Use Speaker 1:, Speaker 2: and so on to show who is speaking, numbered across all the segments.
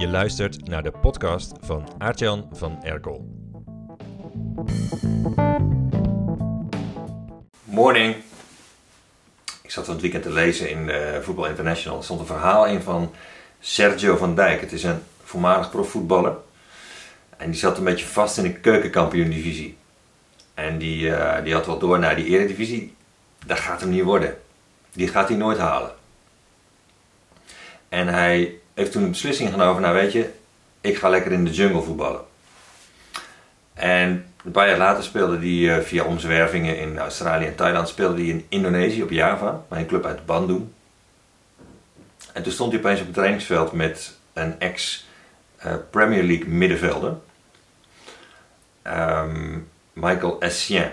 Speaker 1: Je luistert naar de podcast van Aartjan van Erkel.
Speaker 2: Morning. Ik zat het weekend te lezen in uh, Voetbal International. Er stond een verhaal in van Sergio van Dijk. Het is een voormalig profvoetballer. En die zat een beetje vast in de keukenkampioen-divisie. En die, uh, die had wel door naar die eredivisie. Dat gaat hem niet worden. Die gaat hij nooit halen. En hij heeft toen een beslissing genomen, nou weet je, ik ga lekker in de jungle voetballen. En een paar jaar later speelde hij uh, via omzwervingen in Australië en Thailand, speelde hij in Indonesië op Java, bij een club uit Bandung. En toen stond hij opeens op het trainingsveld met een ex-Premier League middenvelder, um, Michael Essien,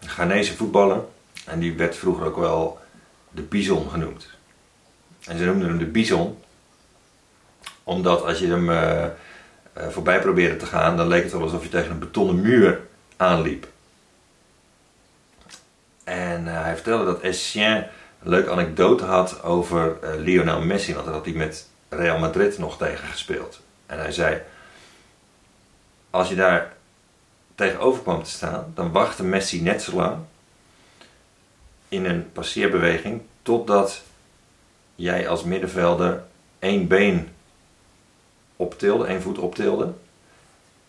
Speaker 2: een Ghanese voetballer. En die werd vroeger ook wel de Bison genoemd. En ze noemden hem de Bison, omdat als je hem uh, uh, voorbij probeerde te gaan, dan leek het wel alsof je tegen een betonnen muur aanliep. En uh, hij vertelde dat Essien een leuke anekdote had over Lionel Messi, want dat had hij met Real Madrid nog tegen gespeeld. En hij zei: Als je daar tegenover kwam te staan, dan wachtte Messi net zo lang in een passeerbeweging totdat jij als middenvelder één been optilde, één voet optilde.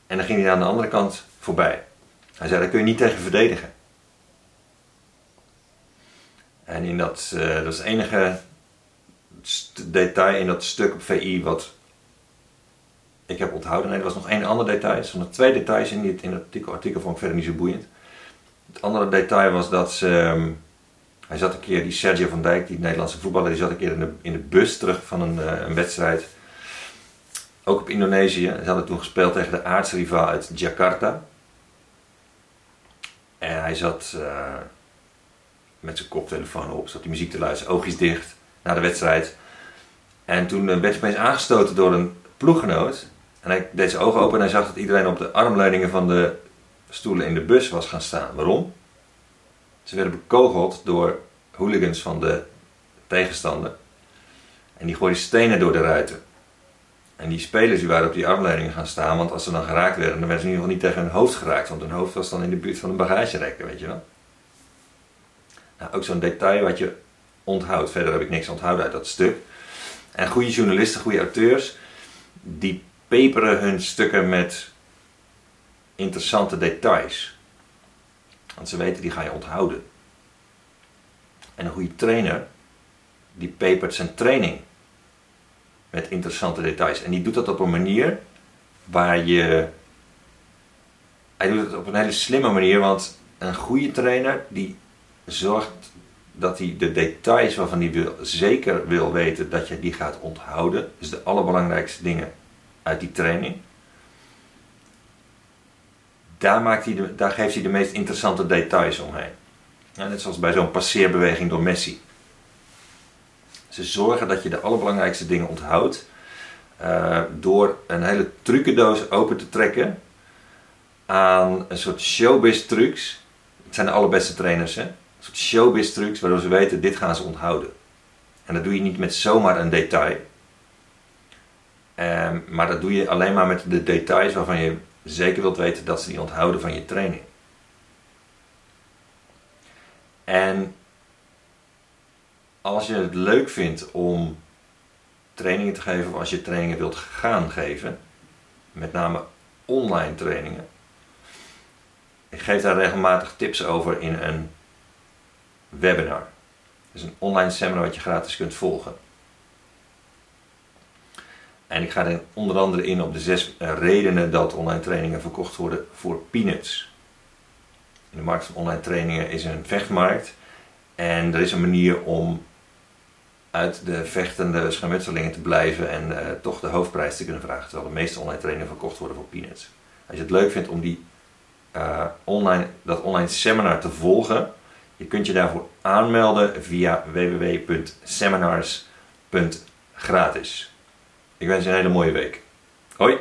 Speaker 2: En dan ging hij aan de andere kant voorbij. Hij zei, daar kun je niet tegen verdedigen. En in dat, uh, dat is het enige detail in dat stuk op VI wat ik heb onthouden. Nee, er was nog één ander detail. Er stonden twee details in, dit, in het artikel. artikel vond ik verder niet zo boeiend. Het andere detail was dat ze, um, hij zat een keer, die Sergio van Dijk, die Nederlandse voetballer, die zat een keer in de, in de bus terug van een, uh, een wedstrijd. Ook op Indonesië. Ze hadden toen gespeeld tegen de aardsrivaal uit Jakarta. En hij zat uh, met zijn koptelefoon op, zat die muziek te luisteren, oogjes dicht, na de wedstrijd. En toen werd hij opeens aangestoten door een ploeggenoot. En hij deed zijn ogen open en hij zag dat iedereen op de armleuningen van de stoelen in de bus was gaan staan. Waarom? Ze werden bekogeld door hooligans van de tegenstander. En die gooiden stenen door de ruiten. En die spelers die waren op die armleuningen gaan staan, want als ze dan geraakt werden, dan werden ze in ieder geval niet tegen hun hoofd geraakt, want hun hoofd was dan in de buurt van een bagagerekken, weet je wel. Nou, ook zo'n detail wat je onthoudt. Verder heb ik niks onthouden uit dat stuk. En goede journalisten, goede auteurs, die peperen hun stukken met interessante details. Want ze weten, die ga je onthouden. En een goede trainer, die pepert zijn training met interessante details. En die doet dat op een manier waar je. Hij doet het op een hele slimme manier, want een goede trainer die zorgt dat hij de details waarvan hij wil, zeker wil weten dat je die gaat onthouden. Dus de allerbelangrijkste dingen uit die training. Daar, maakt hij de, daar geeft hij de meest interessante details omheen. Net zoals bij zo'n passeerbeweging door Messi. Ze zorgen dat je de allerbelangrijkste dingen onthoudt uh, door een hele trucendoos open te trekken aan een soort showbiz trucs. Het zijn de allerbeste trainers, hè? Een soort showbiz trucs waardoor ze weten, dit gaan ze onthouden. En dat doe je niet met zomaar een detail. Um, maar dat doe je alleen maar met de details waarvan je zeker wilt weten dat ze die onthouden van je training. En als je het leuk vindt om trainingen te geven, of als je trainingen wilt gaan geven, met name online trainingen, ik geef daar regelmatig tips over in een webinar. Dat is een online seminar wat je gratis kunt volgen. En ik ga er onder andere in op de zes redenen dat online trainingen verkocht worden voor peanuts. In de markt van online trainingen is een vechtmarkt. En er is een manier om uit de vechtende schermutselingen te blijven en uh, toch de hoofdprijs te kunnen vragen. Terwijl de meeste online trainingen verkocht worden voor peanuts. Als je het leuk vindt om die, uh, online, dat online seminar te volgen, je kunt je daarvoor aanmelden via www.seminars.gratis. Ik wens je een hele mooie week. Hoi!